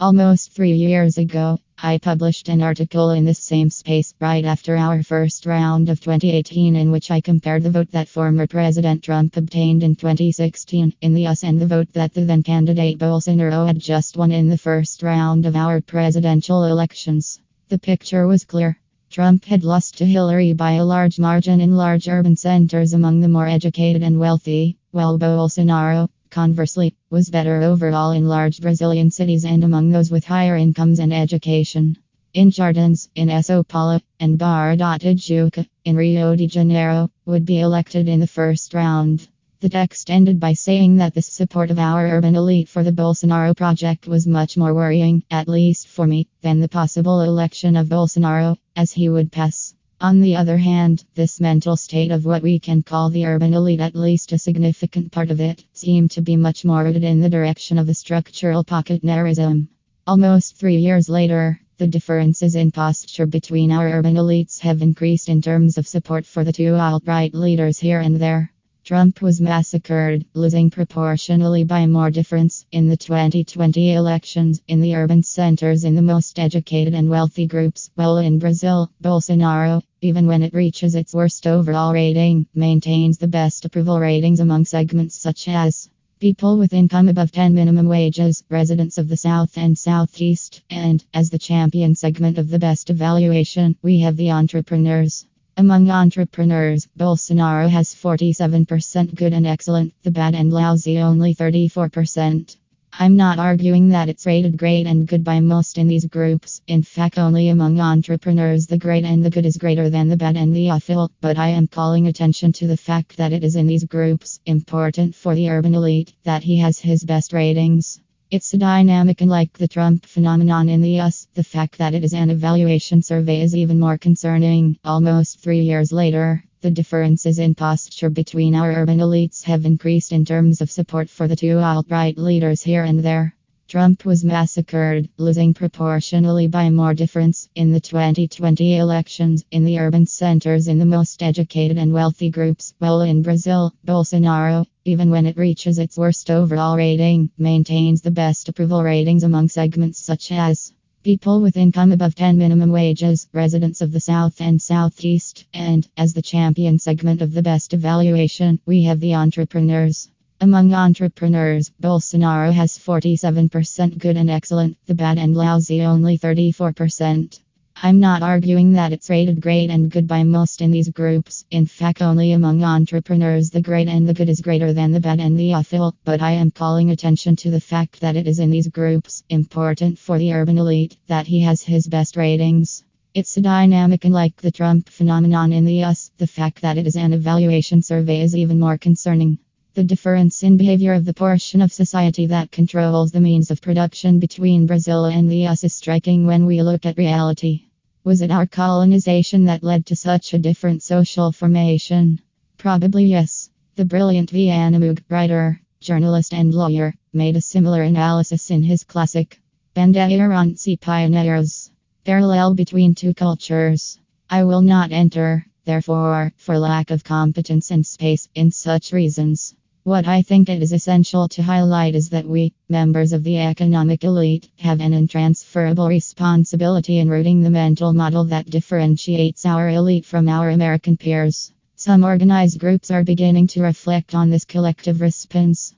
Almost three years ago, I published an article in this same space right after our first round of 2018, in which I compared the vote that former President Trump obtained in 2016 in the US and the vote that the then candidate Bolsonaro had just won in the first round of our presidential elections. The picture was clear. Trump had lost to Hillary by a large margin in large urban centers among the more educated and wealthy, while Bolsonaro, conversely, was better overall in large Brazilian cities and among those with higher incomes and education. In Jardins, in Sao Paulo, and Barra da Tijuca, in Rio de Janeiro, would be elected in the first round. The text ended by saying that the support of our urban elite for the Bolsonaro project was much more worrying, at least for me, than the possible election of Bolsonaro, as he would pass. On the other hand, this mental state of what we can call the urban elite, at least a significant part of it, seemed to be much more rooted in the direction of a structural pocket pocketnerism. Almost three years later, the differences in posture between our urban elites have increased in terms of support for the two alt right leaders here and there. Trump was massacred, losing proportionally by more difference in the 2020 elections in the urban centers in the most educated and wealthy groups. While in Brazil, Bolsonaro, even when it reaches its worst overall rating, maintains the best approval ratings among segments such as people with income above 10 minimum wages, residents of the South and Southeast, and, as the champion segment of the best evaluation, we have the entrepreneurs. Among entrepreneurs, Bolsonaro has 47% good and excellent, the bad and lousy only 34%. I'm not arguing that it's rated great and good by most in these groups. In fact, only among entrepreneurs the great and the good is greater than the bad and the awful. But I am calling attention to the fact that it is in these groups, important for the urban elite, that he has his best ratings. It's a dynamic and like the Trump phenomenon in the US, the fact that it is an evaluation survey is even more concerning. Almost three years later, the differences in posture between our urban elites have increased in terms of support for the two alt right leaders here and there. Trump was massacred, losing proportionally by more difference in the 2020 elections in the urban centers in the most educated and wealthy groups. While in Brazil, Bolsonaro, even when it reaches its worst overall rating, maintains the best approval ratings among segments such as people with income above 10 minimum wages, residents of the South and Southeast, and, as the champion segment of the best evaluation, we have the entrepreneurs. Among entrepreneurs, Bolsonaro has 47% good and excellent, the bad and lousy only 34%. I'm not arguing that it's rated great and good by most in these groups. In fact, only among entrepreneurs the great and the good is greater than the bad and the awful. But I am calling attention to the fact that it is in these groups, important for the urban elite, that he has his best ratings. It's a dynamic and like the Trump phenomenon in the US, the fact that it is an evaluation survey is even more concerning. The difference in behavior of the portion of society that controls the means of production between Brazil and the US is striking when we look at reality. Was it our colonization that led to such a different social formation? Probably yes. The brilliant Viana Moog, writer, journalist, and lawyer, made a similar analysis in his classic Bandeirantes e Pioneiros Parallel between two cultures. I will not enter, therefore, for lack of competence and space in such reasons. What I think it is essential to highlight is that we, members of the economic elite, have an intransferable responsibility in rooting the mental model that differentiates our elite from our American peers. Some organized groups are beginning to reflect on this collective response.